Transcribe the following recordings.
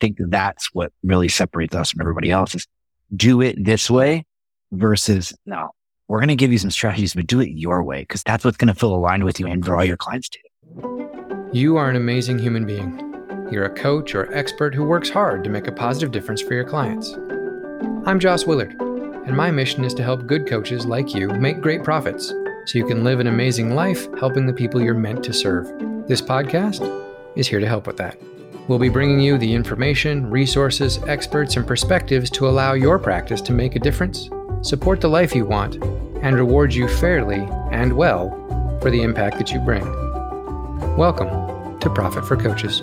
think that's what really separates us from everybody else is do it this way versus no, we're going to give you some strategies, but do it your way because that's what's going to feel aligned with you and draw your clients to you. You are an amazing human being. You're a coach or expert who works hard to make a positive difference for your clients. I'm Joss Willard, and my mission is to help good coaches like you make great profits so you can live an amazing life helping the people you're meant to serve. This podcast is here to help with that. We'll be bringing you the information, resources, experts, and perspectives to allow your practice to make a difference, support the life you want, and reward you fairly and well for the impact that you bring. Welcome to Profit for Coaches.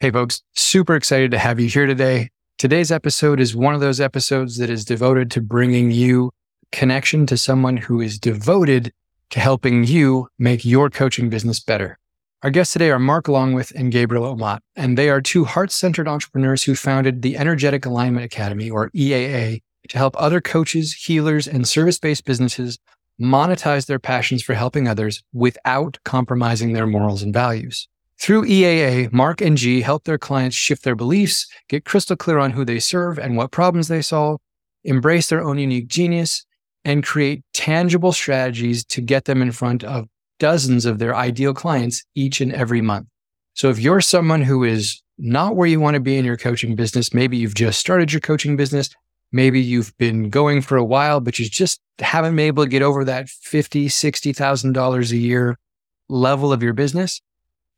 Hey, folks, super excited to have you here today. Today's episode is one of those episodes that is devoted to bringing you connection to someone who is devoted to helping you make your coaching business better. Our guests today are Marc Longwith and Gabriel Omat, and they are two heart centered entrepreneurs who founded the Energetic Alignment Academy, or EAA, to help other coaches, healers, and service based businesses monetize their passions for helping others without compromising their morals and values. Through EAA, Marc and G help their clients shift their beliefs, get crystal clear on who they serve and what problems they solve, embrace their own unique genius, and create tangible strategies to get them in front of dozens of their ideal clients each and every month. So if you're someone who is not where you want to be in your coaching business, maybe you've just started your coaching business, maybe you've been going for a while, but you just haven't been able to get over that fifty, sixty thousand dollars a year level of your business,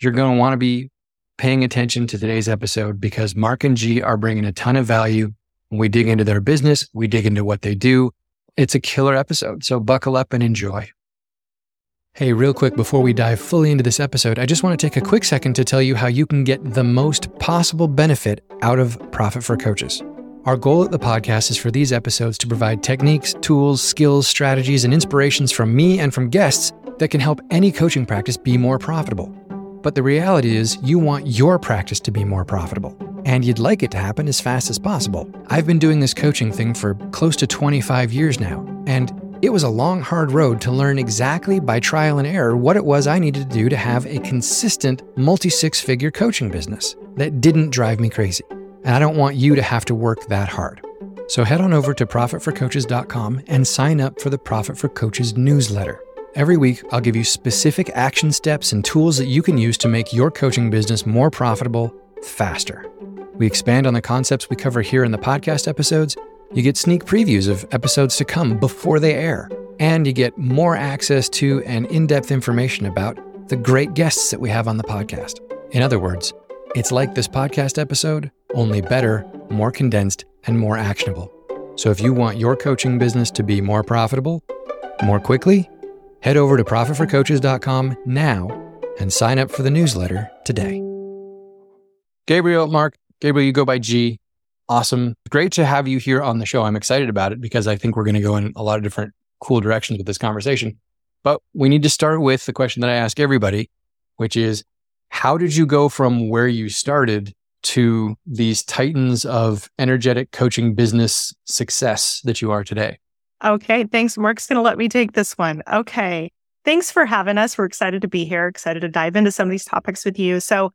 you're going to want to be paying attention to today's episode because Marc and G are bringing a ton of value. When we dig into their business, we dig into what they do. It's a killer episode. So buckle up and enjoy. Hey, real quick, before we dive fully into this episode, I just want to take a quick second to tell you how you can get the most possible benefit out of Profit for Coaches. Our goal at the podcast is for these episodes to provide techniques, tools, skills, strategies, and inspirations from me and from guests that can help any coaching practice be more profitable. But the reality is, you want your practice to be more profitable, and you'd like it to happen as fast as possible. I've been doing this coaching thing for close to 25 years now, and it was a long, hard road to learn exactly by trial and error what it was I needed to do to have a consistent multi six figure coaching business that didn't drive me crazy. And I don't want you to have to work that hard. So head on over to profitforcoaches.com and sign up for the Profit for Coaches newsletter. Every week, I'll give you specific action steps and tools that you can use to make your coaching business more profitable faster. We expand on the concepts we cover here in the podcast episodes you get sneak previews of episodes to come before they air, and you get more access to and in depth information about the great guests that we have on the podcast. In other words, it's like this podcast episode, only better, more condensed, and more actionable. So if you want your coaching business to be more profitable, more quickly, head over to profitforcoaches.com now and sign up for the newsletter today. Gabriel, Marc, Gabriel, you go by G. Awesome. Great to have you here on the show. I'm excited about it because I think we're going to go in a lot of different cool directions with this conversation. But we need to start with the question that I ask everybody, which is how did you go from where you started to these titans of energetic coaching business success that you are today? Okay. Thanks. Marc's going to let me take this one. Okay. Thanks for having us. We're excited to be here, excited to dive into some of these topics with you. So,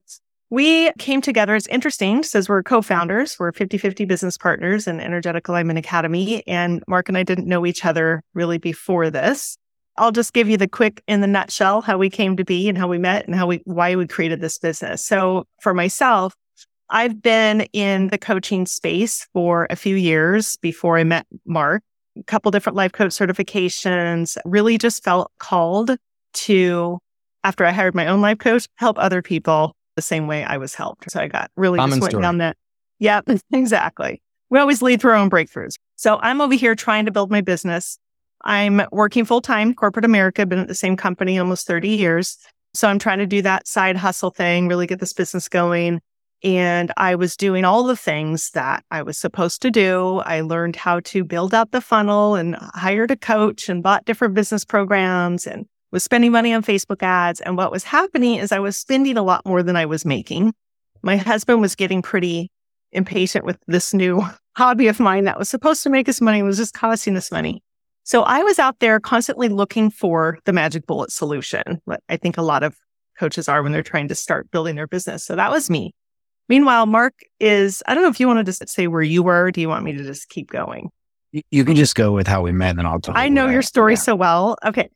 we came together. It's interesting says we're co-founders. We're 50-50 business partners in Energetic Alignment Academy. And Marc and I didn't know each other really before this. I'll just give you the quick in the nutshell how we came to be and how we met and how we why we created this business. So for myself, I've been in the coaching space for a few years before I met Marc. A couple different life coach certifications, really just felt called to after I hired my own life coach, help other people the same way I was helped. So I got really Common just went story. down that. Yep, exactly. We always lead through our own breakthroughs. So I'm over here trying to build my business. I'm working full time, corporate America, been at the same company almost 30 years. So I'm trying to do that side hustle thing, really get this business going. And I was doing all the things that I was supposed to do. I learned how to build out the funnel and hired a coach and bought different business programs and was spending money on Facebook ads. And what was happening is I was spending a lot more than I was making. My husband was getting pretty impatient with this new hobby of mine that was supposed to make us money, was just costing us money. So I was out there constantly looking for the magic bullet solution. What I think a lot of coaches are when they're trying to start building their business. So that was me. Meanwhile, Marc is, I don't know if you want to just say where you were. Or do you want me to just keep going? You can just go with how we met and I'll tell I know your story yeah. so well. Okay.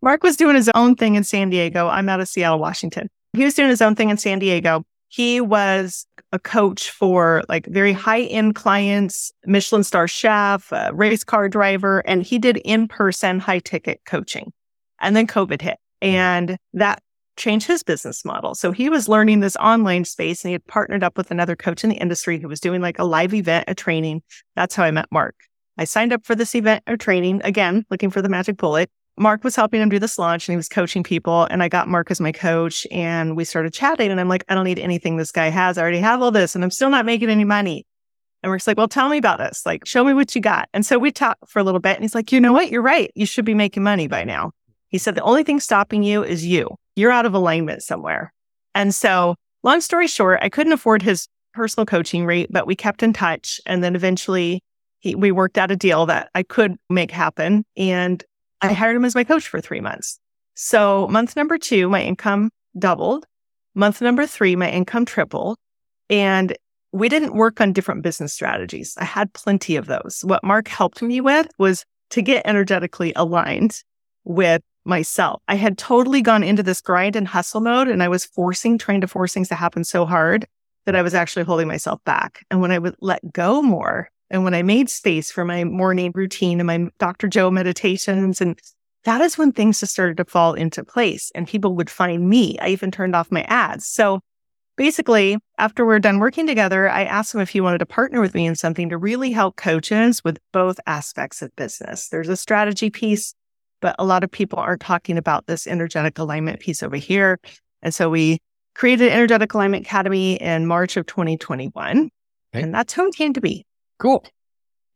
Marc was doing his own thing in San Diego. I'm out of Seattle, Washington. He was doing his own thing in San Diego. He was a coach for like very high end clients, Michelin star chef, race car driver, and he did in person high ticket coaching. And then COVID hit and that changed his business model. So he was learning this online space and he had partnered up with another coach in the industry who was doing like a live event, a training. That's how I met Marc. I signed up for this event or training again, looking for the magic bullet. Marc was helping him do this launch and he was coaching people. And I got Marc as my coach and we started chatting. And I'm like, I don't need anything this guy has. I already have all this and I'm still not making any money. And Marc's like, well, tell me about this. Like, show me what you got. And so we talked for a little bit and he's like, you know what? You're right. You should be making money by now. He said, the only thing stopping you is you. You're out of alignment somewhere. And so, long story short, I couldn't afford his personal coaching rate, but we kept in touch. And then eventually he, we worked out a deal that I could make happen. And I hired him as my coach for three months. So month number two, my income doubled. Month number three, my income tripled. And we didn't work on different business strategies. I had plenty of those. What Marc helped me with was to get energetically aligned with myself. I had totally gone into this grind and hustle mode and I was forcing, trying to force things to happen so hard that I was actually holding myself back. And when I would let go more and when I made space for my morning routine and my Dr. Joe meditations, and that is when things just started to fall into place and people would find me. I even turned off my ads. So basically, after we're done working together, I asked him if he wanted to partner with me in something to really help coaches with both aspects of business. There's a strategy piece, but a lot of people aren't talking about this energetic alignment piece over here. And so we created Energetic Alignment Academy in March of 2021. Okay. And that's how it came to be. Cool.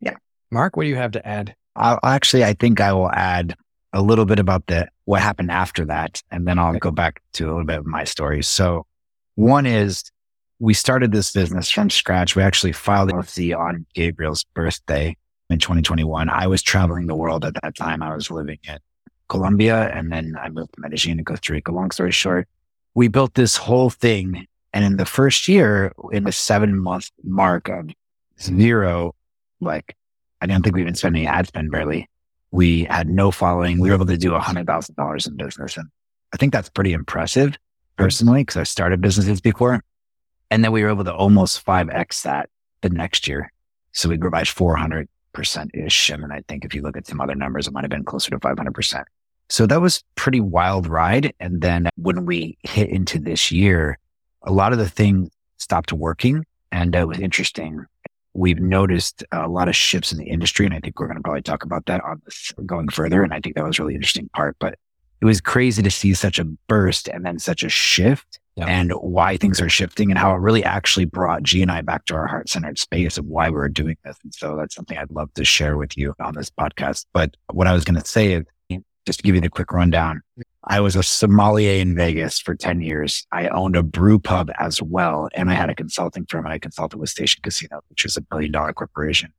Yeah. Marc, what do you have to add? I'll, actually, I think I will add a little bit about the what happened after that, and then I'll go back to a little bit of my story. So, one is we started this business from scratch. We actually filed LLC on Gabriel's birthday in 2021. I was traveling the world at that time. I was living in Colombia, and then I moved to Medellin in Costa Rica. Long story short, we built this whole thing, and in the first year, in the seven month mark of zero, like I don't think we even spent any ad spend barely. We had no following. We were able to do a hundred thousand dollars in business. And I think that's pretty impressive personally, because I started businesses before. And then we were able to almost 5X that the next year. So we grew by 400% ish. And then I think if you look at some other numbers, it might have been closer to 500%. So that was pretty wild ride. And then when we hit into this year, a lot of the things stopped working. And it was interesting we've noticed a lot of shifts in the industry. And I think we're going to probably talk about that on this going further. And I think that was really interesting part, but it was crazy to see such a burst and then such a shift yep. and why things are shifting and how it really actually brought G and I back to our heart centered space of why we were doing this. And so that's something I'd love to share with you on this podcast. But what I was going to say is just to give you the quick rundown, I was a sommelier in Vegas for 10 years. I owned a brew pub as well. And I had a consulting firm I consulted with Station Casino, which was a billion dollar corporation.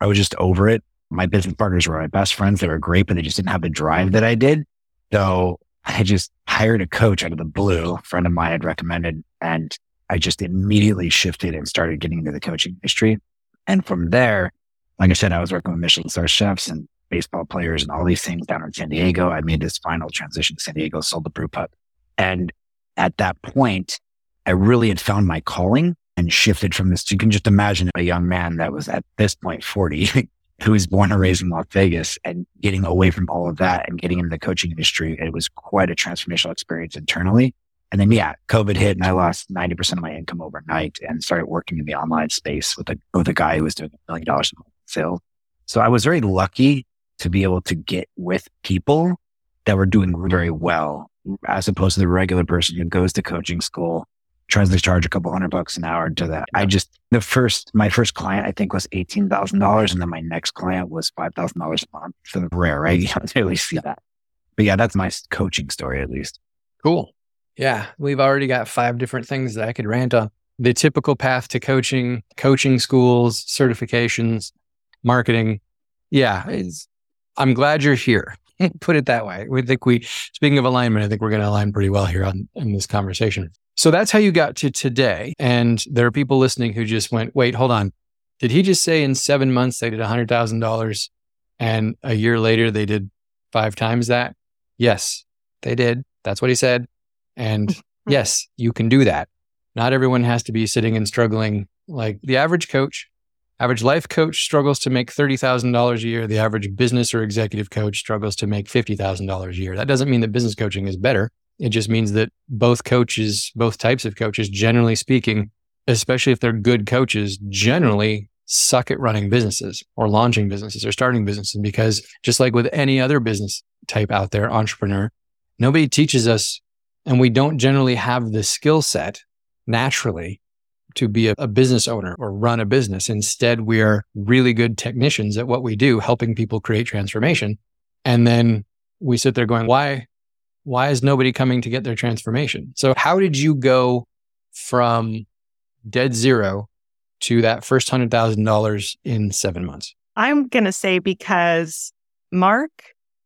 I was just over it. My business partners were my best friends. They were great, but they just didn't have the drive that I did. So I just hired a coach out of the blue. A friend of mine had recommended and I just immediately shifted and started getting into the coaching industry. And from there, like I said, I was working with Michelin star chefs and baseball players and all these things down in San Diego. I made this final transition to San Diego, sold the brew pub. And at that point, I really had found my calling and shifted from this. You can just imagine a young man that was at this point 40, who was born and raised in Las Vegas and getting away from all of that and getting into the coaching industry. It was quite a transformational experience internally. And then, yeah, COVID hit and I lost 90% of my income overnight and started working in the online space with a, with a guy who was doing a million dollars in sales. So I was very lucky to be able to get with people that were doing very well as opposed to the regular person who goes to coaching school, tries to charge a couple hundred bucks an hour to that. I just, the first, my first client, I think was $18,000. And then my next client was $5,000 a month. So rare, right? You don't really see that. But yeah, that's my coaching story, at least. Cool. Yeah. We've already got five different things that I could rant on. The typical path to coaching, coaching schools, certifications, marketing. Yeah. It's, I'm glad you're here. Put it that way. We think we, speaking of alignment, I think we're going to align pretty well here on in this conversation. So that's how you got to today. And there are people listening who just went, wait, hold on. Did he just say in seven months they did $100,000 and a year later they did five times that? Yes, they did. That's what he said. And yes, you can do that. Not everyone has to be sitting and struggling like the average coach. Average life coach struggles to make $30,000 a year. The average business or executive coach struggles to make $50,000 a year. That doesn't mean that business coaching is better. It just means that both coaches, both types of coaches, generally speaking, especially if they're good coaches, generally suck at running businesses or launching businesses or starting businesses because just like with any other business type out there, entrepreneur, nobody teaches us and we don't generally have the skill set naturally to be a, a, business owner or run a business. Instead, we are really good technicians at what we do, helping people create transformation. And then we sit there going, why, why is nobody coming to get their transformation? So how did you go from dead zero to that first hundred thousand dollars in seven months? I'm going to say because Marc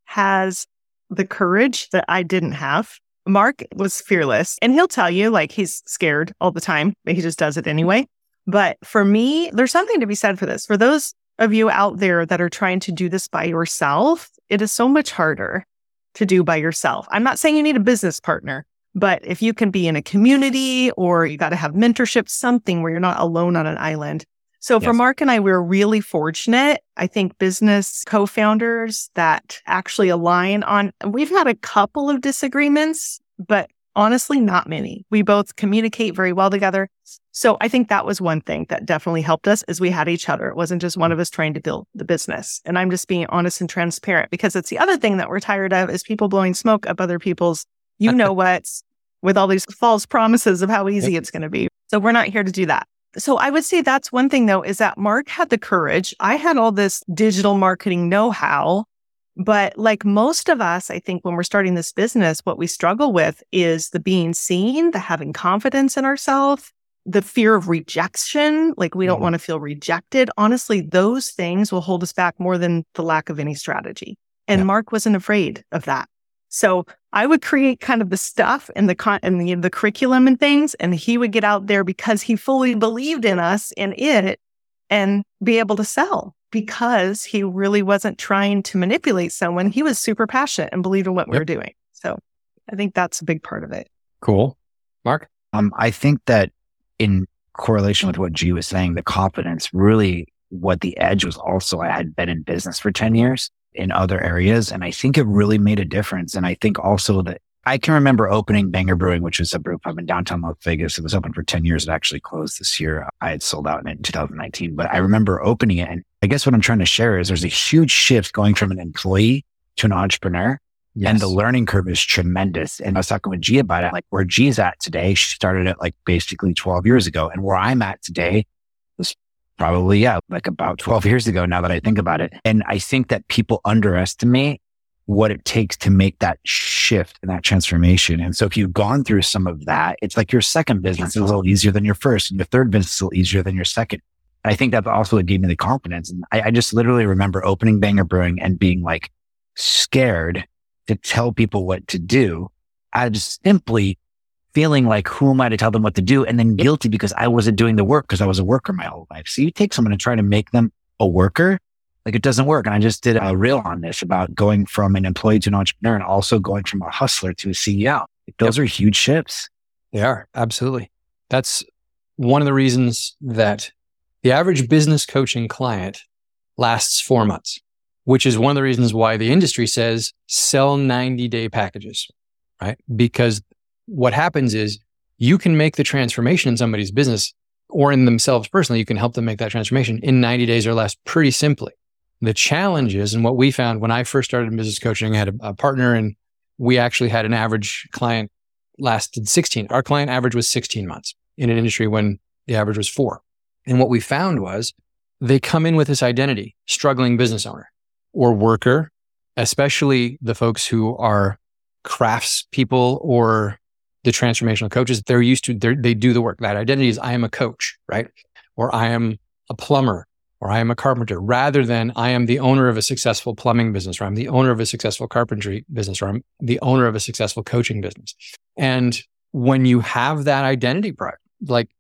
has the courage that I didn't have. Marc was fearless and he'll tell you like he's scared all the time, but he just does it anyway. But for me, there's something to be said for this. For those of you out there that are trying to do this by yourself, it is so much harder to do by yourself. I'm not saying you need a business partner, but if you can be in a community or you got to have mentorship, something where you're not alone on an island. So yes. for Marc and I, we're really fortunate. I think business co-founders that actually align on, we've had a couple of disagreements, but honestly, not many. We both communicate very well together. So I think that was one thing that definitely helped us is we had each other. It wasn't just one of us trying to build the business. And I'm just being honest and transparent because it's the other thing that we're tired of is people blowing smoke up other people's, you know what's with all these false promises of how easy yep. it's going to be. So we're not here to do that. So I would say that's one thing though, is that Marc had the courage. I had all this digital marketing know how but like most of us, I think when we're starting this business, what we struggle with is the being seen, the having confidence in ourselves, the fear of rejection. Like we don't mm-hmm. want to feel rejected. Honestly, those things will hold us back more than the lack of any strategy. And yeah. Marc wasn't afraid of that. So I would create kind of the stuff and the con and the, the curriculum and things, and he would get out there because he fully believed in us and it and be able to sell because he really wasn't trying to manipulate someone. He was super passionate and believed in what yep. we were doing. So I think that's a big part of it. Cool. Marc? Um, I think that in correlation with what G was saying, the confidence really what the edge was also I had been in business for 10 years in other areas. And I think it really made a difference. And I think also that I can remember opening Banger Brewing, which was a brew pub in downtown Las Vegas. It was open for 10 years. It actually closed this year. I had sold out in it in 2019, but I remember opening it. And I guess what I'm trying to share is there's a huge shift going from an employee to an entrepreneur. Yes. And the learning curve is tremendous. And I was talking with G about it, like where G's at today. She started it like basically 12 years ago. And where I'm at today probably, yeah, like about 12 years ago now that I think about it. And I think that people underestimate what it takes to make that shift and that transformation. And so if you've gone through some of that, it's like your second business is a little easier than your first and your third business is a little easier than your second. And I think that also what gave me the confidence. And I, I just literally remember opening Banger Brewing and being like scared to tell people what to do. I just simply feeling like, who am I to tell them what to do? And then guilty because I wasn't doing the work because I was a worker my whole life. So you take someone and try to make them a worker like it doesn't work. And I just did a reel on this about going from an employee to an entrepreneur and also going from a hustler to a CEO. Those yep. are huge shifts. They are absolutely. That's one of the reasons that the average business coaching client lasts four months, which is one of the reasons why the industry says sell 90 day packages, right? Because what happens is you can make the transformation in somebody's business or in themselves personally. You can help them make that transformation in 90 days or less pretty simply. The challenge is, and what we found when I first started in business coaching, I had a, a partner and we actually had an average client lasted 16. Our client average was 16 months in an industry when the average was four. And what we found was they come in with this identity, struggling business owner or worker, especially the folks who are crafts people or the transformational coaches. They're used to, they're, they do the work. That identity is I am a coach, right? Or I am a plumber or I am a carpenter rather than I am the owner of a successful plumbing business or I'm the owner of a successful carpentry business or I'm the owner of a successful coaching business. And when you have that identity product, like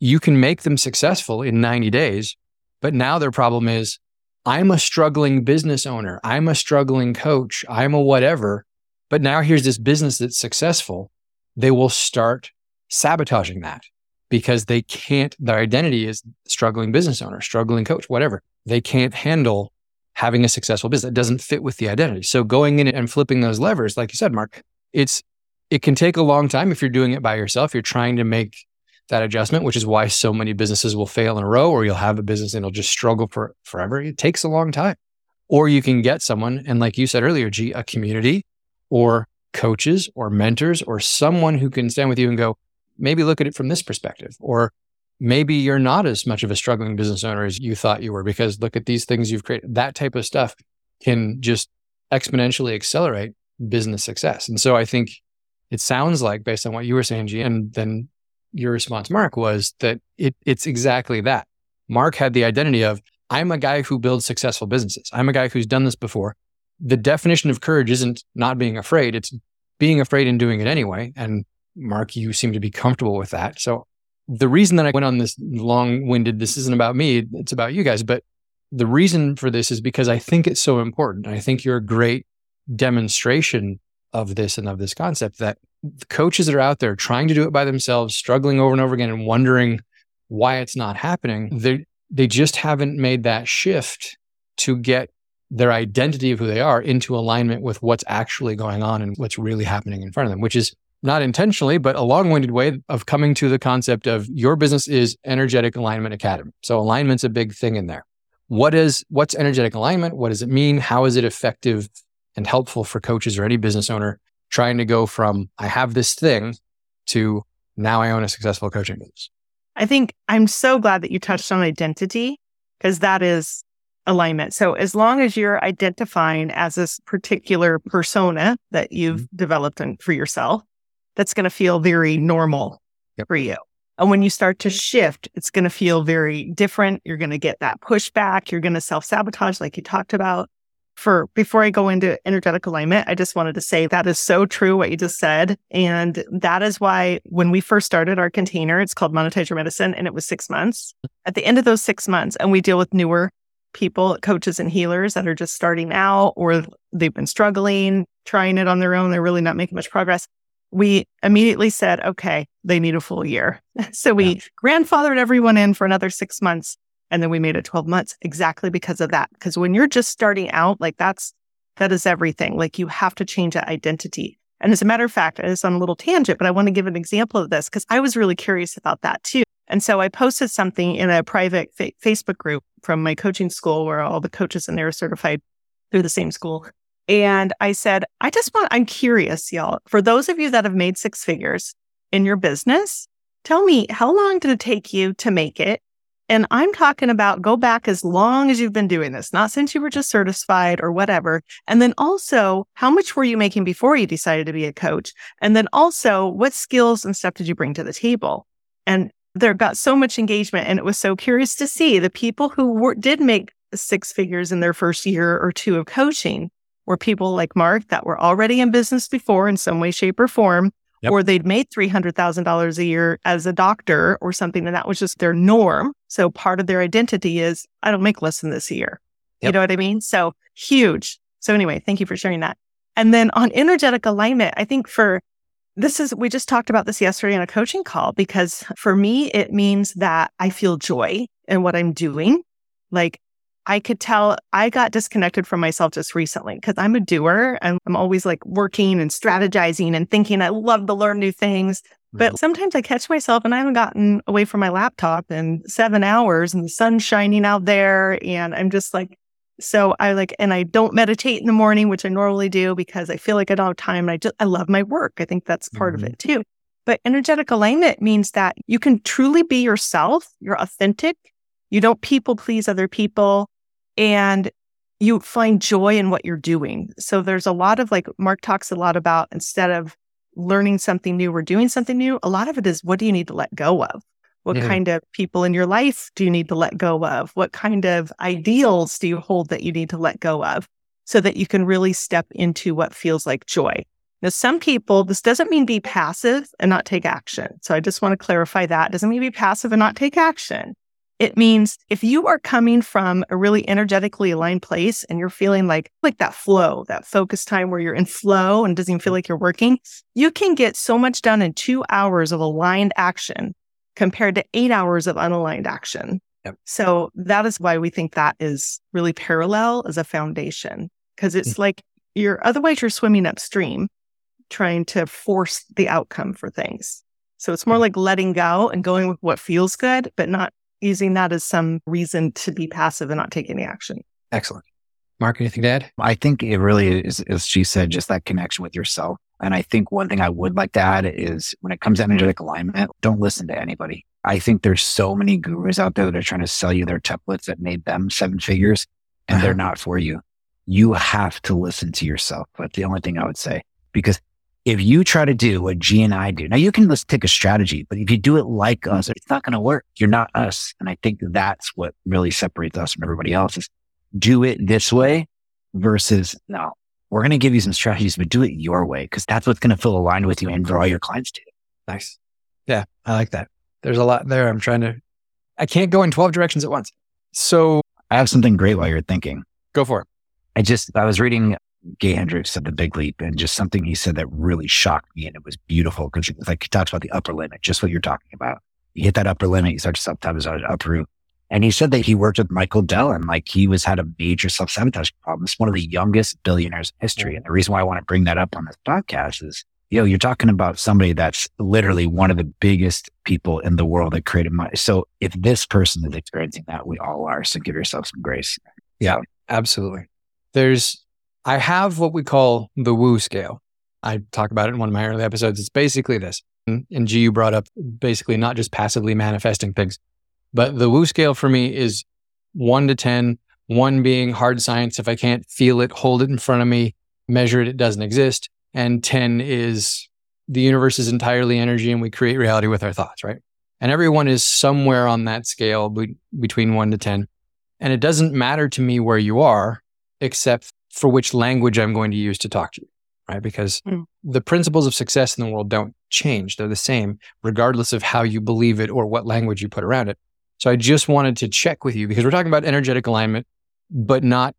you can make them successful in 90 days, but now their problem is I'm a struggling business owner. I'm a struggling coach. I'm a whatever. But now here's this business that's successful. They will start sabotaging that because they can't, their identity is struggling business owner, struggling coach, whatever. They can't handle having a successful business. It doesn't fit with the identity. So going in and flipping those levers, like you said, Marc, it's, it can take a long time if you're doing it by yourself. You're trying to make that adjustment, which is why so many businesses will fail in a row, or you'll have a business and it'll just struggle for forever. It takes a long time. Or you can get someone, and like you said earlier, G, a community or coaches or mentors or someone who can stand with you and go, maybe look at it from this perspective. Or maybe you're not as much of a struggling business owner as you thought you were because look at these things you've created. That type of stuff can just exponentially accelerate business success. And so I think it sounds like, based on what you were saying, G, and then your response, Marc, was that it, it's exactly that. Marc had the identity of, I'm a guy who builds successful businesses. I'm a guy who's done this before. The definition of courage isn't not being afraid, it's being afraid and doing it anyway. And Marc, you seem to be comfortable with that. So the reason that I went on this long winded, this isn't about me, it's about you guys. But the reason for this is because I think it's so important. I think you're a great demonstration of this and of this concept that coaches that are out there trying to do it by themselves, struggling over and over again and wondering why it's not happening, they they just haven't made that shift to get their identity of who they are into alignment with what's actually going on and what's really happening in front of them, which is not intentionally, but a long winded way of coming to the concept of your business is energetic alignment academy. So alignment's a big thing in there. What is, what's energetic alignment? What does it mean? How is it effective and helpful for coaches or any business owner trying to go from I have this thing to now I own a successful coaching business? I think I'm so glad that you touched on identity because that is alignment. So as long as you're identifying as this particular persona that you've mm-hmm. developed for yourself, that's going to feel very normal yep. for you. And when you start to shift, it's going to feel very different. You're going to get that pushback. You're going to self sabotage, like you talked about for before I go into energetic alignment, I just wanted to say that is so true what you just said. And that is why when we first started our container, it's called Monetize Your Medicine and it was six months. At the end of those six months, and we deal with newer people, coaches and healers that are just starting out or they've been struggling, trying it on their own. They're really not making much progress. We immediately said, okay, they need a full year. so we yeah. grandfathered everyone in for another six months and then we made it 12 months exactly because of that. Because when you're just starting out, like that's, that is everything. Like you have to change that identity. And as a matter of fact, it's on a little tangent, but I want to give an example of this because I was really curious about that too. And so I posted something in a private fa- Facebook group from my coaching school where all the coaches in there are certified through the same school. And I said, I just want, I'm curious, y'all, for those of you that have made six figures in your business, tell me how long did it take you to make it? And I'm talking about go back as long as you've been doing this, not since you were just certified or whatever. And then also, how much were you making before you decided to be a coach? And then also, what skills and stuff did you bring to the table? And there got so much engagement. And it was so curious to see the people who were, did make six figures in their first year or two of coaching were people like Marc that were already in business before in some way, shape, or form Yep. or they'd made $300,000 a year as a doctor or something. And that was just their norm. So part of their identity is, I don't make less than this a year. Yep. You know what I mean? So huge. So anyway, thank you for sharing that. And then on energetic alignment, I think for this is, we just talked about this yesterday in a coaching call because for me, it means that I feel joy in what I'm doing. Like I could tell I got disconnected from myself just recently because I'm a doer and I'm always like working and strategizing and thinking I love to learn new things. But sometimes I catch myself and I haven't gotten away from my laptop in seven hours and the sun's shining out there. And I'm just like, so I like, and I don't meditate in the morning, which I normally do because I feel like I don't have time. And I just, I love my work. I think that's part mm-hmm. of it too. But energetic alignment means that you can truly be yourself. You're authentic. You don't people please other people and you find joy in what you're doing. So there's a lot of like Marc talks a lot about instead of learning something new or doing something new, a lot of it is what do you need to let go of? What yeah. kind of people in your life do you need to let go of? What kind of ideals do you hold that you need to let go of so that you can really step into what feels like joy? Now, some people, this doesn't mean be passive and not take action. So I just want to clarify that. It doesn't mean be passive and not take action. It means if you are coming from a really energetically aligned place and you're feeling like like that flow, that focus time where you're in flow and doesn't even feel mm. like you're working, you can get so much done in 2 hours of aligned action compared to 8 hours of unaligned action. Yep. So that is why we think that is really parallel as a foundation because it's mm-hmm. like you're otherwise you're swimming upstream trying to force the outcome for things. So it's more like letting go and going with what feels good, but not using that as some reason to be passive and not take any action. Excellent. Marc, anything to add? I think it really is, as she said, just that connection with yourself. And I think one thing I would like to add is when it comes to energetic alignment, don't listen to anybody. I think there's so many gurus out there that are trying to sell you their templates that made them seven figures and uh-huh. they're not for you. You have to listen to yourself. That's the only thing I would say. Because if you try to do what G and I do, now you can let's take a strategy, but if you do it like us, it's not going to work. You're not us. And I think that's what really separates us from everybody else is do it this way versus no, we're going to give you some strategies, but do it your way because that's what's going to feel aligned with you and draw your clients to it. Nice. Yeah. I like that. There's a lot there. I'm trying to, I can't go in 12 directions at once. So I have something great while you're thinking. Go for it. I just, I was reading Gay Hendricks of The Big Leap and just something he said that really shocked me. And it was beautiful because like he talks about the upper limit, just what you're talking about. You hit that upper limit, you start to sometimes uproot. And he said that he worked with Michael Dell and like he was had a major self sabotage problem. It's one of the youngest billionaires in history. And the reason why I want to bring that up on this podcast is, you know, you're talking about somebody that's literally one of the biggest people in the world that created money. So if this person is experiencing that, we all are. So give yourself some grace. Yeah, absolutely. There's I have what we call the woo scale. I talk about it in one of my early episodes. It's basically this. And G, you brought up basically not just passively manifesting things, but the woo scale for me is one to 10, one being hard science. If I can't feel it, hold it in front of me, measure it, it doesn't exist. And 10 is the universe is entirely energy and we create reality with our thoughts, right? And everyone is somewhere on that scale be- between one to 10. And it doesn't matter to me where you are, except for which language I'm going to use to talk to you, right? Because mm. the principles of success in the world don't change. They're the same, regardless of how you believe it or what language you put around it. So I just wanted to check with you because we're talking about energetic alignment, but not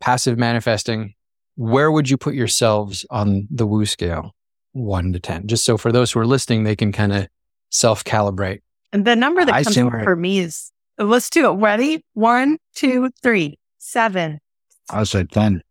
passive manifesting. Where would you put yourselves on the woo scale, one to 10? Just so for those who are listening, they can kind of self calibrate. And the number that I comes up for me is let's do it. Ready? One, two, three, seven. I said 10.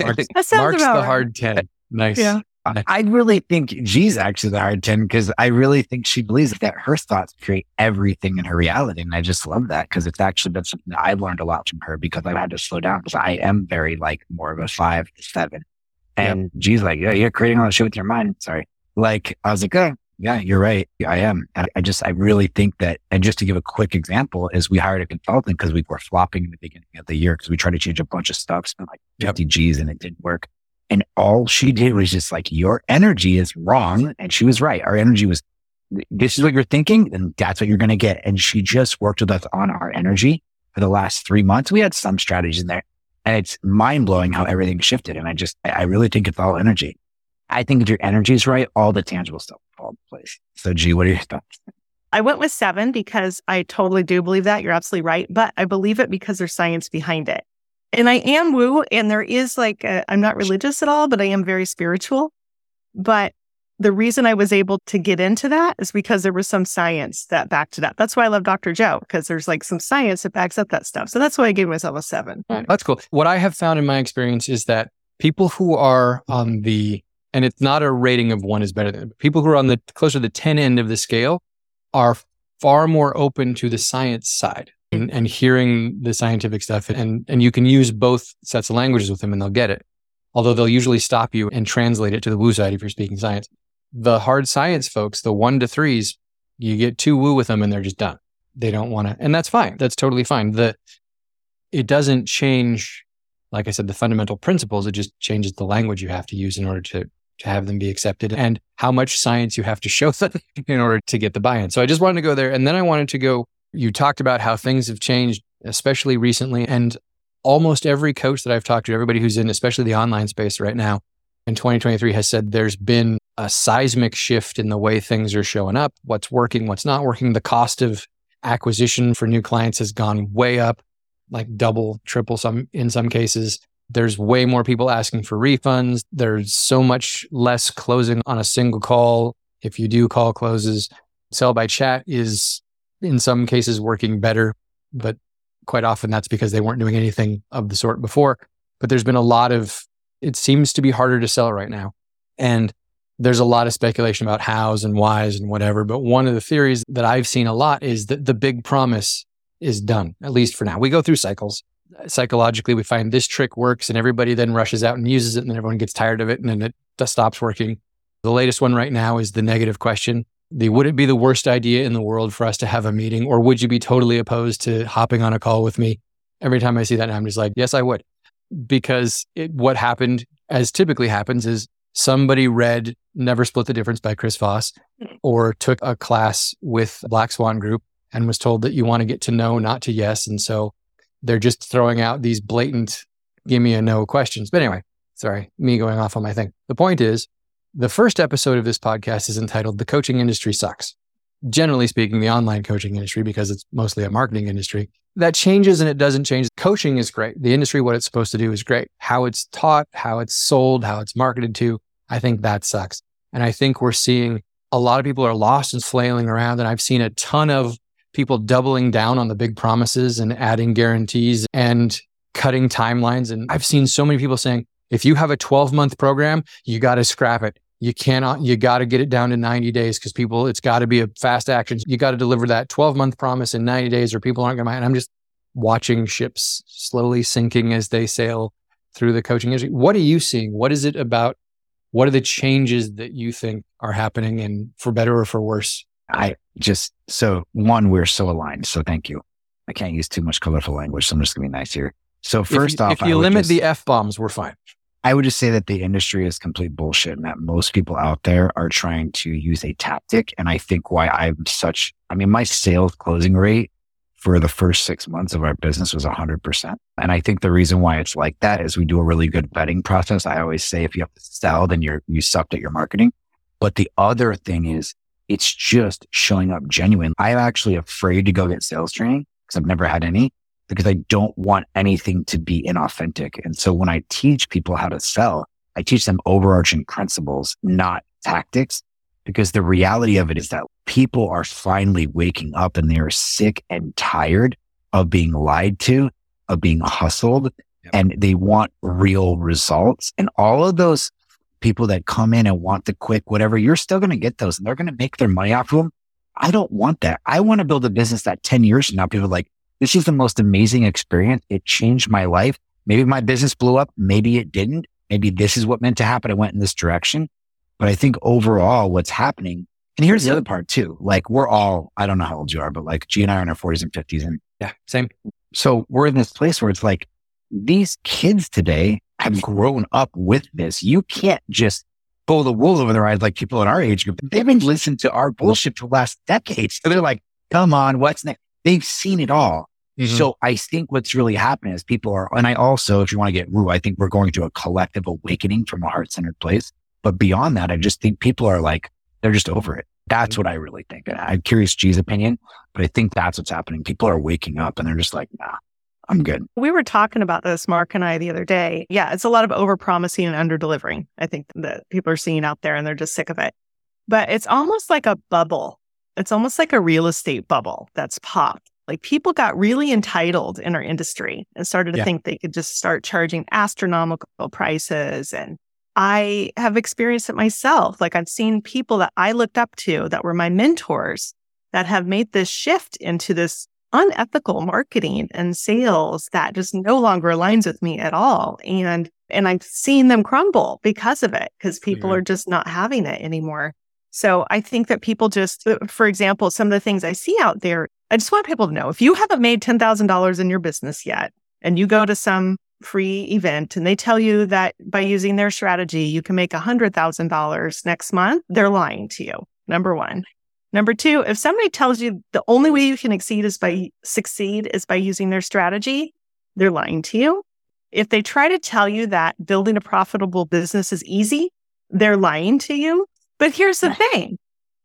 Marc's, that sounds Marc's about the hard 10. Nice. Yeah. I really think G's actually the hard 10 because I really think she believes that her thoughts create everything in her reality. And I just love that because it's actually been something that I've learned a lot from her because I've had to slow down because I am very like more of a five to seven. And yep. G's like, yeah, you're creating all that shit with your mind. Sorry. Like, I was like, oh, yeah, you're right. I am. I, I just, I really think that, and just to give a quick example is we hired a consultant because we were flopping in the beginning of the year because we tried to change a bunch of stuff, spent like 50 yep. G's and it didn't work. And all she did was just like, your energy is wrong. And she was right. Our energy was, this is what you're thinking and that's what you're going to get. And she just worked with us on our energy for the last three months. We had some strategies in there and it's mind blowing how everything shifted. And I just, I really think it's all energy. I think if your energy is right, all the tangible stuff will fall into place. So, G, what are your thoughts? I went with seven because I totally do believe that. You're absolutely right. But I believe it because there's science behind it. And I am woo, and there is like, i am not religious at all, but I am very spiritual. But the reason I was able to get into that is because there was some science that backed it up. That's why I love Dr. Joe, because there's like some science that backs up that stuff. So that's why I gave myself a seven. That's cool. What I have found in my experience is that people who are on the and it's not a rating of one is better than people who are on the closer to the 10 end of the scale are far more open to the science side and, and hearing the scientific stuff and and you can use both sets of languages with them and they'll get it. Although they'll usually stop you and translate it to the woo side if you're speaking science. The hard science folks the one to threes you get too woo with them and they're just done. They don't want to and that's fine. That's totally fine. The it doesn't change like i said the fundamental principles. It just changes the language you have to use in order to to have them be accepted and how much science you have to show them in order to get the buy-in. So I just wanted to go there. And then I wanted to go, you talked about how things have changed, especially recently. And almost every coach that I've talked to, everybody who's in, especially the online space right now, in 2023 has said there's been a seismic shift in the way things are showing up, what's working, what's not working. The cost of acquisition for new clients has gone way up, like double, triple some in some cases. There's way more people asking for refunds. There's so much less closing on a single call. If you do call closes, sell by chat is in some cases working better, but quite often that's because they weren't doing anything of the sort before. But there's been a lot of, it seems to be harder to sell right now. And there's a lot of speculation about hows and whys and whatever. But one of the theories that I've seen a lot is that the big promise is done, at least for now. We go through cycles. Psychologically, we find this trick works and everybody then rushes out and uses it and then everyone gets tired of it and then it stops working. The latest one right now is the negative question. The would it be the worst idea in the world for us to have a meeting or would you be totally opposed to hopping on a call with me? Every time I see that, I'm just like, yes, I would. Because it, what happened, as typically happens, is somebody read Never Split the Difference by Chris Voss mm-hmm. or took a class with Black Swan Group and was told that you want to get to know, not to yes. And so they're just throwing out these blatant, give me a no questions. But anyway, sorry, me going off on my thing. The point is, the first episode of this podcast is entitled The Coaching Industry Sucks. Generally speaking, the online coaching industry, because it's mostly a marketing industry, that changes and it doesn't change. Coaching is great. The industry, what it's supposed to do is great. How it's taught, how it's sold, how it's marketed to, I think that sucks. And I think we're seeing a lot of people are lost and flailing around. And I've seen a ton of people doubling down on the big promises and adding guarantees and cutting timelines. And I've seen so many people saying, if you have a 12 month program, you got to scrap it. You cannot, you got to get it down to 90 days because people, it's got to be a fast action. You got to deliver that 12 month promise in 90 days or people aren't going to it. I'm just watching ships slowly sinking as they sail through the coaching industry. What are you seeing? What is it about what are the changes that you think are happening and for better or for worse? I just, so one, we're so aligned. So thank you. I can't use too much colorful language. So I'm just going to be nice here. So first if off, if you limit just, the F bombs, we're fine. I would just say that the industry is complete bullshit and that most people out there are trying to use a tactic. And I think why I'm such, I mean, my sales closing rate for the first six months of our business was 100%. And I think the reason why it's like that is we do a really good vetting process. I always say if you have to sell, then you're, you sucked at your marketing. But the other thing is it's just showing up genuine. I'm actually afraid to go get sales training because I've never had any because I don't want anything to be inauthentic. And so when I teach people how to sell, I teach them overarching principles, not tactics because the reality of it is that people are finally waking up and they are sick and tired of being lied to, of being hustled, yep. and they want real results. And all of those people that come in and want the quick whatever, you're still going to get those and they're going to make their money off of them. I don't want that. I want to build a business that 10 years from now, people are like, this is the most amazing experience. It changed my life. Maybe my business blew up. Maybe it didn't. Maybe this is what meant to happen. I went in this direction. But I think overall what's happening, and here's the other part too, like we're all, I don't know how old you are, but like G and I are in our forties and fifties and yeah, same. So we're in this place where it's like these kids today have grown up with this. You can't just pull the wool over their eyes like people in our age group. They've been listening to our bullshit for the last decades. So they're like, come on, what's next? They've seen it all. Mm-hmm. So I think what's really happening is people are, and I also, if you want to get woo, I think we're going through a collective awakening from a heart centered place. But beyond that, I just think people are like, they're just over it. That's mm-hmm. what I really think. And I'm curious G's opinion, but I think that's what's happening. People are waking up and they're just like, nah, I'm good. We were talking about this, Marc and I, the other day. Yeah, it's a lot of over promising and under delivering. I think that people are seeing out there and they're just sick of it. But it's almost like a bubble. It's almost like a real estate bubble that's popped. Like people got really entitled in our industry and started to yeah. think they could just start charging astronomical prices and I have experienced it myself. Like I've seen people that I looked up to that were my mentors that have made this shift into this unethical marketing and sales that just no longer aligns with me at all. And and I've seen them crumble because of it because people yeah. are just not having it anymore. So I think that people just, uh, for example, some of the things I see out there, I just want people to know if you haven't made $10,000 in your business yet and you go to some free event and they tell you that by using their strategy, you can make $100,000 next month, they're lying to you. Number one. Number two, if somebody tells you the only way you can exceed is by succeed is by using their strategy, they're lying to you. If they try to tell you that building a profitable business is easy, they're lying to you. But here's the thing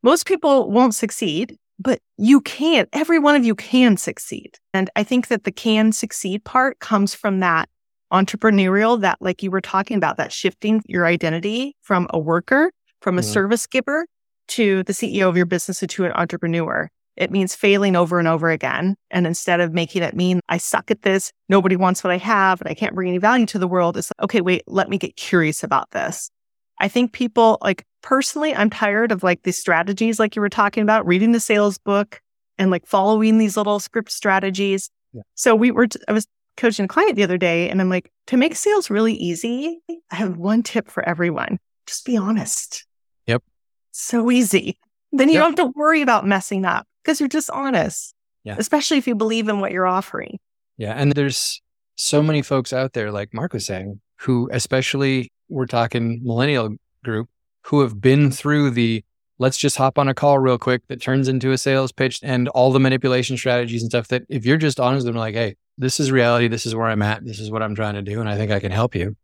most people won't succeed, but you can't. Every one of you can succeed. And I think that the can succeed part comes from that entrepreneurial, that like you were talking about, that shifting your identity from a worker, from a mm-hmm. service giver to the CEO of your business to an entrepreneur. It means failing over and over again. And instead of making it mean I suck at this, nobody wants what I have, and I can't bring any value to the world, it's like, okay, wait, let me get curious about this. I think people like personally, I'm tired of like these strategies, like you were talking about, reading the sales book and like following these little script strategies. Yeah. So we were, t- I was coaching a client the other day and I'm like, to make sales really easy, I have one tip for everyone. Just be honest. Yep. So easy. Then you yep. don't have to worry about messing up because you're just honest. Yeah. Especially if you believe in what you're offering. Yeah. And there's so many folks out there, like Marc was saying, who, especially we're talking millennial group, who have been through the let's just hop on a call real quick that turns into a sales pitch and all the manipulation strategies and stuff that if you're just honest with them, like, hey, this is reality, this is where I'm at, this is what I'm trying to do, and I think I can help you.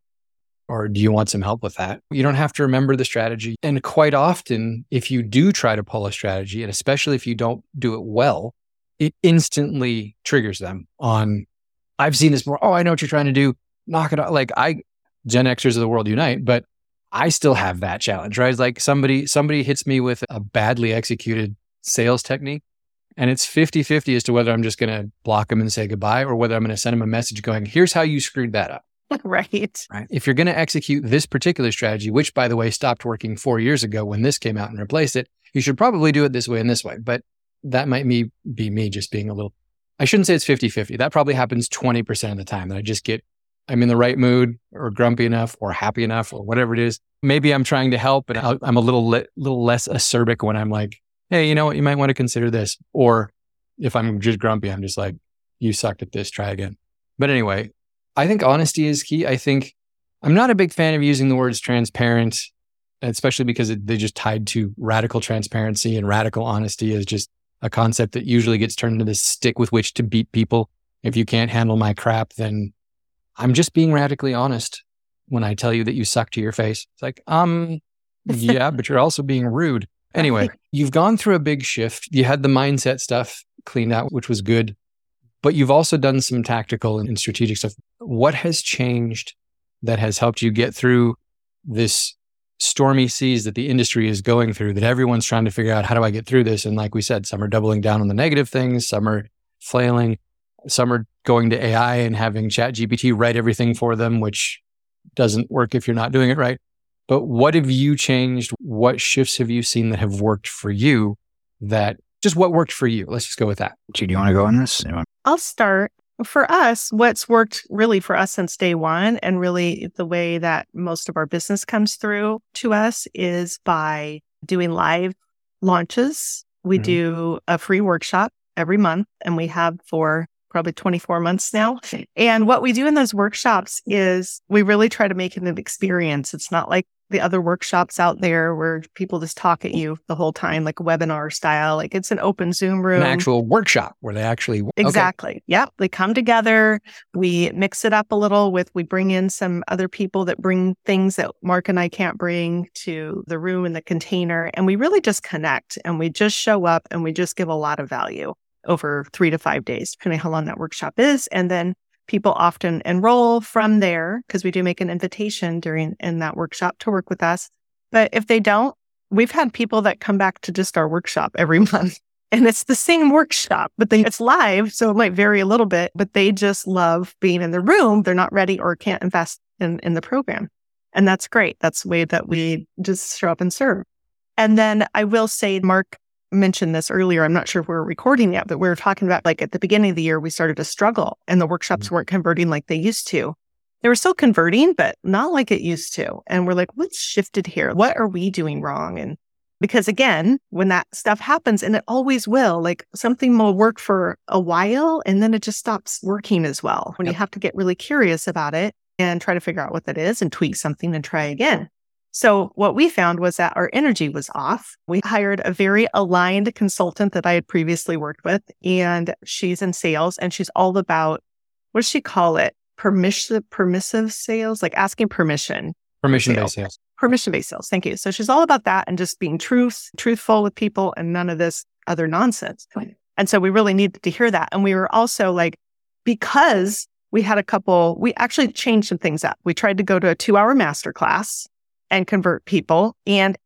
Or do you want some help with that? You don't have to remember the strategy. And quite often, if you do try to pull a strategy, and especially if you don't do it well, it instantly triggers them on, I've seen this more. Oh, I know what you're trying to do. Knock it out. Like I, Gen Xers of the world unite, but I still have that challenge, right? It's like somebody, somebody hits me with a badly executed sales technique and it's 50 50 as to whether I'm just going to block them and say goodbye or whether I'm going to send them a message going, here's how you screwed that up. Right. Right. If you're going to execute this particular strategy, which by the way stopped working four years ago when this came out and replaced it, you should probably do it this way and this way. But that might me be me just being a little, I shouldn't say it's 50 50. That probably happens 20% of the time that I just get, I'm in the right mood or grumpy enough or happy enough or whatever it is. Maybe I'm trying to help and I'm a little, little less acerbic when I'm like, hey, you know what? You might want to consider this. Or if I'm just grumpy, I'm just like, you sucked at this, try again. But anyway, I think honesty is key. I think I'm not a big fan of using the words transparent, especially because it, they're just tied to radical transparency and radical honesty is just a concept that usually gets turned into this stick with which to beat people. If you can't handle my crap, then I'm just being radically honest when I tell you that you suck to your face. It's like, um, yeah, but you're also being rude. Anyway, you've gone through a big shift. You had the mindset stuff cleaned out, which was good, but you've also done some tactical and strategic stuff. What has changed that has helped you get through this stormy seas that the industry is going through that everyone's trying to figure out how do I get through this? And like we said, some are doubling down on the negative things, some are flailing, some are going to AI and having Chat GPT write everything for them, which doesn't work if you're not doing it right. But what have you changed? What shifts have you seen that have worked for you that just what worked for you? Let's just go with that. Do you want to go on this? I'll start. For us, what's worked really for us since day one, and really the way that most of our business comes through to us is by doing live launches. We mm-hmm. do a free workshop every month, and we have for probably 24 months now. And what we do in those workshops is we really try to make it an experience. It's not like the other workshops out there where people just talk at you the whole time, like webinar style. Like it's an open Zoom room. An actual workshop where they actually. Work. Exactly. Okay. Yep. They come together. We mix it up a little with, we bring in some other people that bring things that Marc and I can't bring to the room and the container. And we really just connect and we just show up and we just give a lot of value over three to five days, depending how long that workshop is. And then people often enroll from there because we do make an invitation during in that workshop to work with us. But if they don't, we've had people that come back to just our workshop every month. And it's the same workshop, but they, it's live. So it might vary a little bit, but they just love being in the room. They're not ready or can't invest in, in the program. And that's great. That's the way that we just show up and serve. And then I will say, Marc mentioned this earlier. I'm not sure if we are recording yet, but we were talking about like at the beginning of the year, we started to struggle and the workshops mm-hmm. weren't converting like they used to. They were still converting, but not like it used to. And we're like, what's shifted here? What are we doing wrong? And because again, when that stuff happens, and it always will, like something will work for a while and then it just stops working as well when yep. you have to get really curious about it and try to figure out what that is and tweak something and try again. So what we found was that our energy was off. We hired a very aligned consultant that I had previously worked with, and she's in sales and she's all about what does she call it? permissive permissive sales, like asking permission. Permission based sales. Permission based sales. Thank you. So she's all about that and just being truth, truthful with people and none of this other nonsense. And so we really needed to hear that. And we were also like, because we had a couple, we actually changed some things up. We tried to go to a two hour master class and convert people and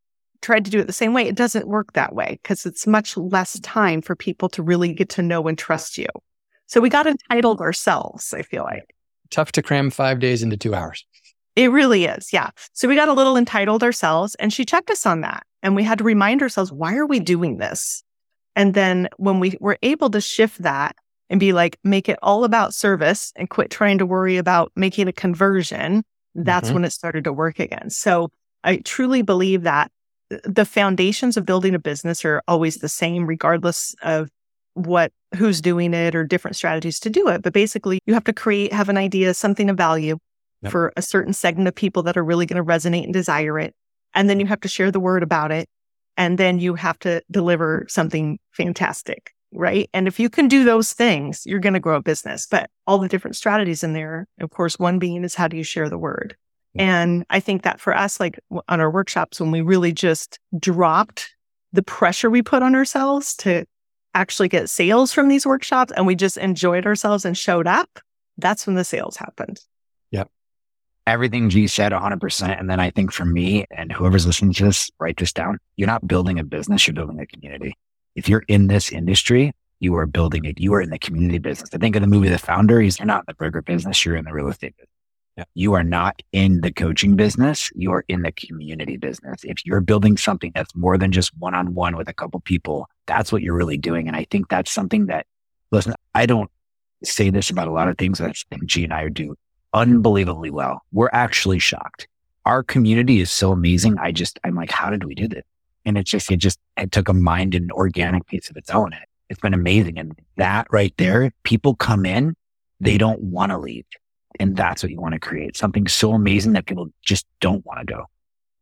tried to do it the same way. It doesn't work that way because it's much less time for people to really get to know and trust you. So we got entitled ourselves, I feel like. Tough to cram five days into two hours. It really is. Yeah. So we got a little entitled ourselves and she checked us on that. And we had to remind ourselves, why are we doing this? And then when we were able to shift that and be like, make it all about service and quit trying to worry about making a conversion, that's mm-hmm. when it started to work again. So I truly believe that the foundations of building a business are always the same, regardless of what who's doing it or different strategies to do it. But basically, you have to create, have an idea, something of value yep. for a certain segment of people that are really going to resonate and desire it. And then you have to share the word about it. And then you have to deliver something fantastic. Right. And if you can do those things, you're going to grow a business. But all the different strategies in there, of course, one being is how do you share the word? And I think that for us, like on our workshops, when we really just dropped the pressure we put on ourselves to actually get sales from these workshops and we just enjoyed ourselves and showed up, that's when the sales happened. Yep. Everything G said 100%. And then I think for me and whoever's listening to this, write this down. You're not building a business, you're building a community. If you're in this industry, you are building it. You are in the community business. I think of the movie The Founder. He's, you're not in the burger business, you're in the real estate business. You are not in the coaching business. You are in the community business. If you're building something that's more than just one on one with a couple people, that's what you're really doing. And I think that's something that, listen, I don't say this about a lot of things that G and I do unbelievably well. We're actually shocked. Our community is so amazing. I just, I'm like, how did we do this? And it's just, it just, it took a mind and organic piece of its own. It's been amazing. And that right there, people come in, they don't want to leave. And that's what you want to create something so amazing that people just don't want to go.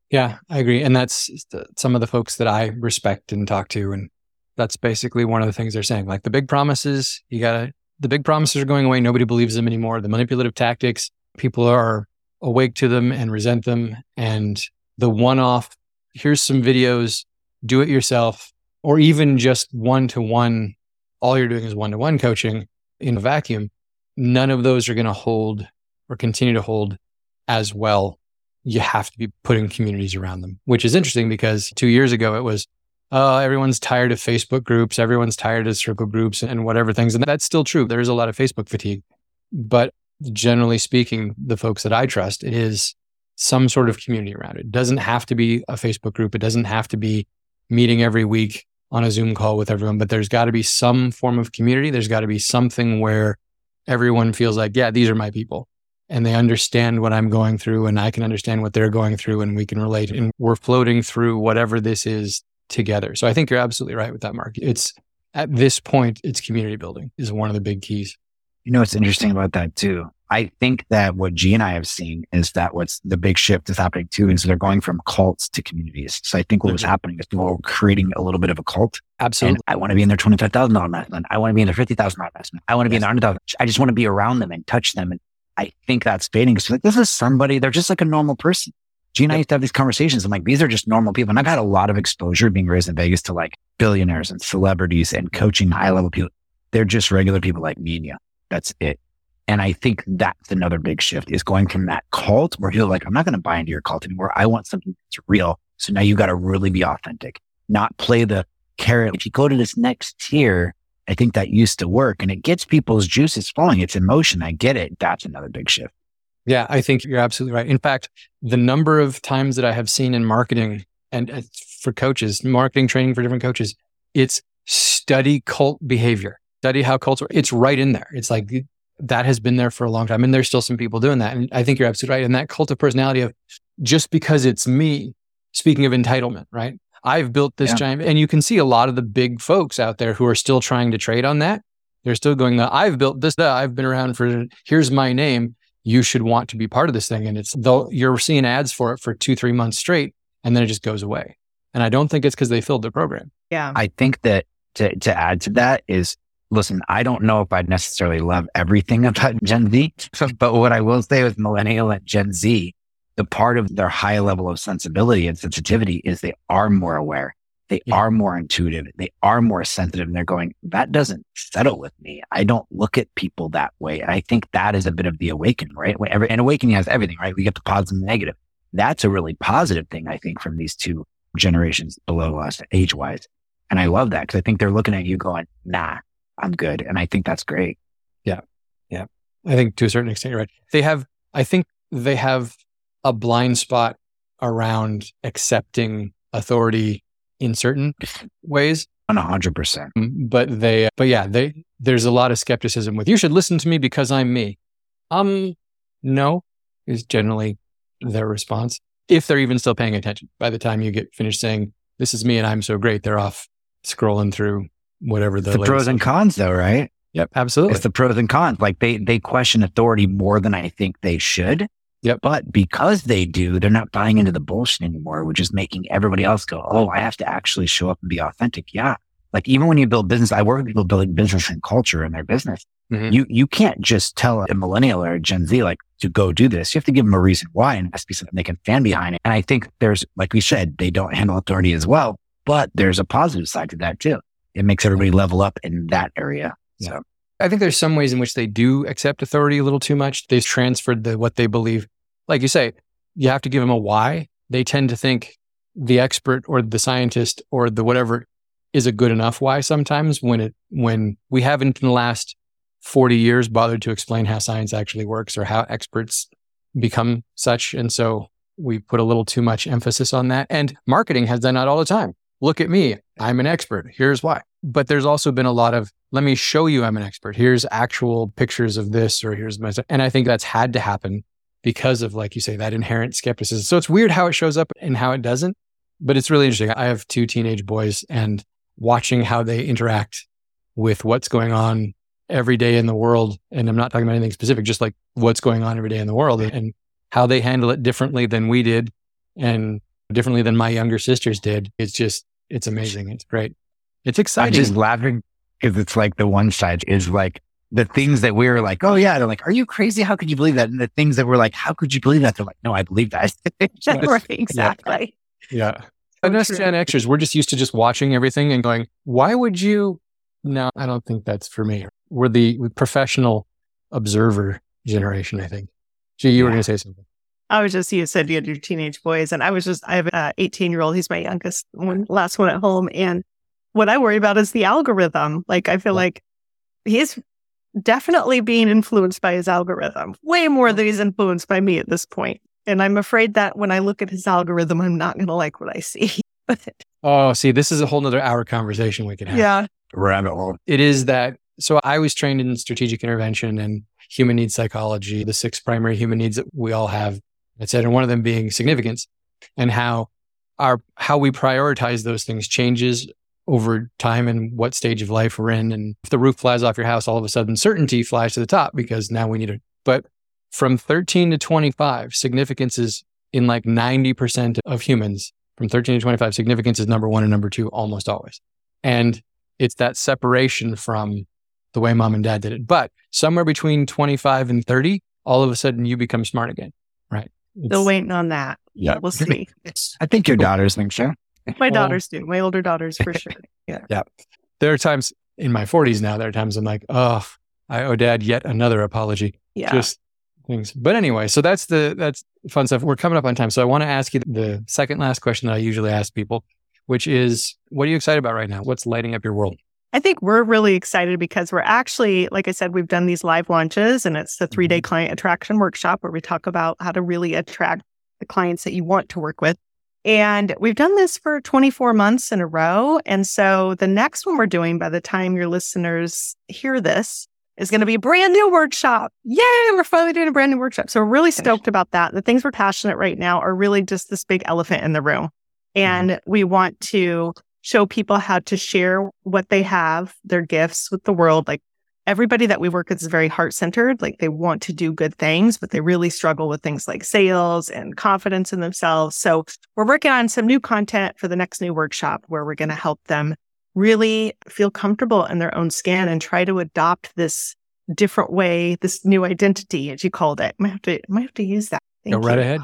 Yeah, I agree. And that's some of the folks that I respect and talk to. And that's basically one of the things they're saying. Like the big promises, you got to, the big promises are going away. Nobody believes them anymore. The manipulative tactics, people are awake to them and resent them. And the one off, here's some videos, do it yourself, or even just one to one, all you're doing is one to one coaching in a vacuum none of those are going to hold or continue to hold as well. You have to be putting communities around them, which is interesting because two years ago it was, oh, everyone's tired of Facebook groups. Everyone's tired of circle groups and whatever things. And that's still true. There's a lot of Facebook fatigue. But generally speaking, the folks that I trust, it is some sort of community around it. It doesn't have to be a Facebook group. It doesn't have to be meeting every week on a Zoom call with everyone, but there's got to be some form of community. There's got to be something where everyone feels like, yeah, these are my people and they understand what I'm going through and I can understand what they're going through and we can relate and we're floating through whatever this is together. So I think you're absolutely right with that, Marc. It's at this point, it's community building is one of the big keys. You know, what's interesting about that too I think that what G and I have seen is that what's the big shift is happening too is they're going from cults to communities. So I think what was mm-hmm. happening is people were creating a little bit of a cult. Absolutely. I want to be in their $25,000 investment. I want to be in their $50,000 investment. I want to be in their $100,000. I just want to be around them and touch them. And I think that's fading. So like, this is somebody, they're just like a normal person. G and I used to have these conversations. I'm like, these are just normal people. And I've had a lot of exposure being raised in Vegas to like billionaires and celebrities and coaching high level people. They're just regular people like me and you. That's it. And I think that's another big shift is going from that cult where you're like, I'm not going to buy into your cult anymore. I want something that's real. So now you've got to really be authentic, not play the carrot. If you go to this next tier, I think that used to work and it gets people's juices flowing. It's emotion. I get it. That's another big shift. Yeah, I think you're absolutely right. In fact, the number of times that I have seen in marketing and uh, for coaches, marketing training for different coaches, it's study cult behavior, study how cults work. It's right in there. It's like that has been there for a long time. And there's still some people doing that. And I think you're absolutely right. And that cult of personality of just because it's me, speaking of entitlement, right? I've built this yeah. giant, and you can see a lot of the big folks out there who are still trying to trade on that. They're still going, I've built this, I've been around for, here's my name. You should want to be part of this thing. And it's though you're seeing ads for it for two, three months straight, and then it just goes away. And I don't think it's because they filled the program. Yeah. I think that to, to add to that is listen, I don't know if I'd necessarily love everything about Gen Z, but what I will say with millennial and Gen Z, the part of their high level of sensibility and sensitivity is they are more aware. They yeah. are more intuitive. They are more sensitive and they're going, that doesn't settle with me. I don't look at people that way. And I think that is a bit of the awakening, right? And awakening has everything, right? We get the positive and negative. That's a really positive thing, I think, from these two generations below us age wise. And I love that because I think they're looking at you going, nah, I'm good. And I think that's great. Yeah. Yeah. I think to a certain extent, you're right. They have, I think they have a blind spot around accepting authority in certain ways. On a hundred percent. Mm, but they, but yeah, they, there's a lot of skepticism with, you should listen to me because I'm me. Um, no is generally their response. If they're even still paying attention by the time you get finished saying, this is me and I'm so great, they're off scrolling through whatever the, the pros and cons though, right? Yep, absolutely. It's the pros and cons. Like they they question authority more than I think they should. Yep. But because they do, they're not buying into the bullshit anymore, which is making everybody else go, Oh, I have to actually show up and be authentic. Yeah. Like even when you build business, I work with people building business and culture in their business. Mm-hmm. You you can't just tell a millennial or a Gen Z like to go do this. You have to give them a reason why and it has to be something they can fan behind it. And I think there's, like we said, they don't handle authority as well, but there's a positive side to that too it makes everybody level up in that area. So. I think there's some ways in which they do accept authority a little too much. They've transferred the, what they believe. Like you say, you have to give them a why. They tend to think the expert or the scientist or the whatever is a good enough why sometimes when it, when we haven't in the last 40 years bothered to explain how science actually works or how experts become such. And so we put a little too much emphasis on that. And marketing has done that all the time. Look at me. I'm an expert. Here's why. But there's also been a lot of, let me show you I'm an expert. Here's actual pictures of this, or here's my, and I think that's had to happen because of, like you say, that inherent skepticism. So it's weird how it shows up and how it doesn't, but it's really interesting. I have two teenage boys and watching how they interact with what's going on every day in the world. And I'm not talking about anything specific, just like what's going on every day in the world and how they handle it differently than we did and differently than my younger sisters did. It's just, it's amazing. It's great. It's exciting. I'm just laughing because it's like the one side is like the things that we were like, oh yeah, they're like, are you crazy? How could you believe that? And the things that we're like, how could you believe that? They're like, no, I believe that. right, exactly. Yeah. yeah. And us Gen Xers, we're just used to just watching everything and going, why would you? No, I don't think that's for me. We're the professional observer generation, I think. G, you yeah. were going to say something. I was just, you said you had your teenage boys, and I was just, I have an 18 year old. He's my youngest one, last one at home. And what I worry about is the algorithm. Like, I feel yeah. like he's definitely being influenced by his algorithm way more than he's influenced by me at this point. And I'm afraid that when I look at his algorithm, I'm not going to like what I see. oh, see, this is a whole nother hour conversation we could have. Yeah. Rabbit hole. It is that. So I was trained in strategic intervention and human needs psychology, the six primary human needs that we all have et cetera. And one of them being significance and how our, how we prioritize those things changes over time and what stage of life we're in. And if the roof flies off your house, all of a sudden certainty flies to the top because now we need it. But from 13 to 25, significance is in like 90% of humans. From 13 to 25, significance is number one and number two almost always. And it's that separation from the way mom and dad did it. But somewhere between 25 and 30, all of a sudden you become smart again. Right. Still waiting on that. Yeah. We'll see. I think your daughters think so. My daughters do. My older daughters for sure. Yeah. Yeah. There are times in my 40s now, there are times I'm like, oh, I owe dad yet another apology. Yeah. Just things. But anyway, so that's the that's fun stuff. We're coming up on time. So I want to ask you the second last question that I usually ask people, which is what are you excited about right now? What's lighting up your world? I think we're really excited because we're actually, like I said, we've done these live launches and it's the three day mm-hmm. client attraction workshop where we talk about how to really attract the clients that you want to work with. And we've done this for 24 months in a row. And so the next one we're doing by the time your listeners hear this is going to be a brand new workshop. Yay! We're finally doing a brand new workshop. So we're really stoked about that. The things we're passionate right now are really just this big elephant in the room. Mm-hmm. And we want to show people how to share what they have, their gifts with the world. Like everybody that we work with is very heart centered. Like they want to do good things, but they really struggle with things like sales and confidence in themselves. So we're working on some new content for the next new workshop where we're going to help them really feel comfortable in their own skin and try to adopt this different way, this new identity, as you called it. I might have to, might have to use that. Thank Go right you. ahead.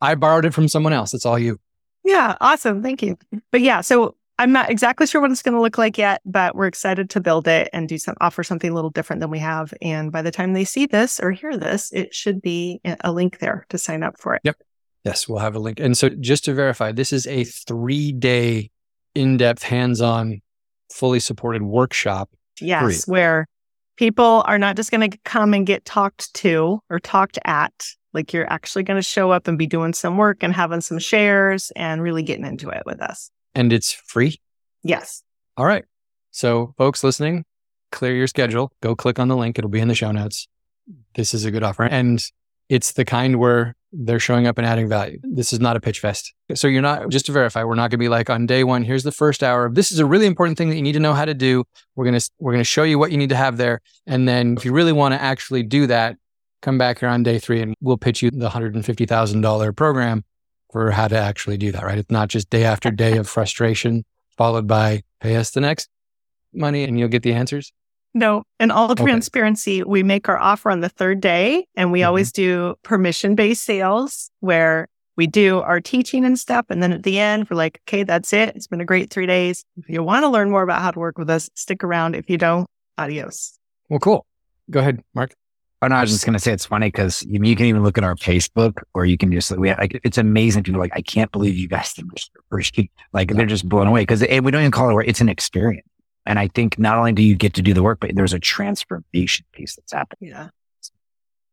I borrowed it from someone else. It's all you. Yeah, awesome. Thank you. But yeah, so I'm not exactly sure what it's going to look like yet, but we're excited to build it and do some offer something a little different than we have. And by the time they see this or hear this, it should be a link there to sign up for it. Yep. Yes, we'll have a link. And so just to verify, this is a three day in depth, hands on, fully supported workshop. Yes, where people are not just going to come and get talked to or talked at. Like you're actually going to show up and be doing some work and having some shares and really getting into it with us and it's free? Yes. All right. So, folks listening, clear your schedule. Go click on the link. It'll be in the show notes. This is a good offer. And it's the kind where they're showing up and adding value. This is not a pitch fest. So you're not, just to verify, we're not going to be like on day one, here's the first hour. This is a really important thing that you need to know how to do. We're going to, we're going to show you what you need to have there. And then if you really want to actually do that, come back here on day three and we'll pitch you the $150,000 program for how to actually do that, right? It's not just day after day of frustration followed by pay us the next money and you'll get the answers. No, in all transparency, okay. we make our offer on the third day and we mm-hmm. always do permission based sales where we do our teaching and stuff. And then at the end, we're like, okay, that's it. It's been a great three days. If you want to learn more about how to work with us, stick around. If you don't, adios. Well, cool. Go ahead, Marc. Oh no, I was just gonna say it's funny because you, you, can even look at our Facebook, or you can just we have, like it's amazing. People like, I can't believe you guys did this first. Like they're just blown away because we don't even call it work; it's an experience. And I think not only do you get to do the work, but there's a transformation piece that's happening. Yeah.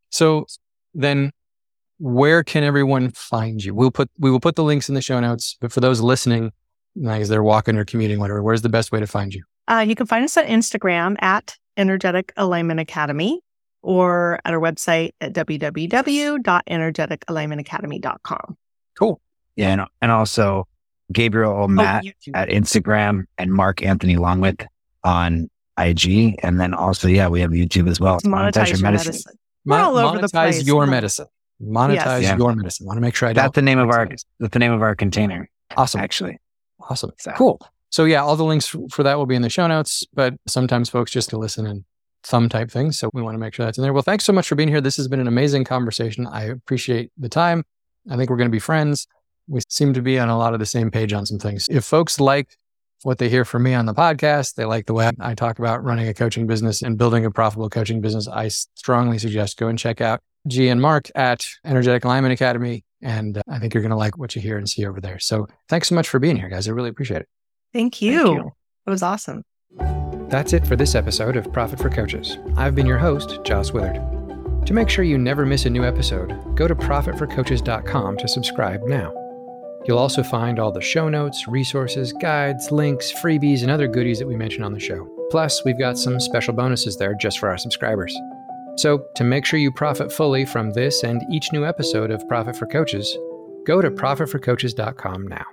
So then, where can everyone find you? We'll put we will put the links in the show notes. But for those listening, like as they're walking or commuting, whatever, where's the best way to find you? Uh, you can find us on Instagram at Energetic Alignment Academy or at our website at www.energeticalignmentacademy.com. Cool. Yeah. And, and also Gabriel oh, Matt at Instagram and Marc Anthony Longwith on IG. And then also, yeah, we have YouTube as well. Monetize, monetize your medicine. medicine. We're all over the place. your medicine. Monetize yes. your medicine. I want to make sure I That's the name of our, that's the name of our container. Awesome. Actually. Awesome. So. Cool. So yeah, all the links for that will be in the show notes, but sometimes folks just to listen and thumb type things. So we want to make sure that's in there. Well, thanks so much for being here. This has been an amazing conversation. I appreciate the time. I think we're going to be friends. We seem to be on a lot of the same page on some things. If folks like what they hear from me on the podcast, they like the way I talk about running a coaching business and building a profitable coaching business, I strongly suggest go and check out G and Marc at Energetic Alignment Academy. And uh, I think you're going to like what you hear and see over there. So thanks so much for being here, guys. I really appreciate it. Thank you. Thank you. It was awesome. That's it for this episode of Profit for Coaches. I've been your host, Joss Willard. To make sure you never miss a new episode, go to profitforcoaches.com to subscribe now. You'll also find all the show notes, resources, guides, links, freebies, and other goodies that we mention on the show. Plus, we've got some special bonuses there just for our subscribers. So, to make sure you profit fully from this and each new episode of Profit for Coaches, go to profitforcoaches.com now.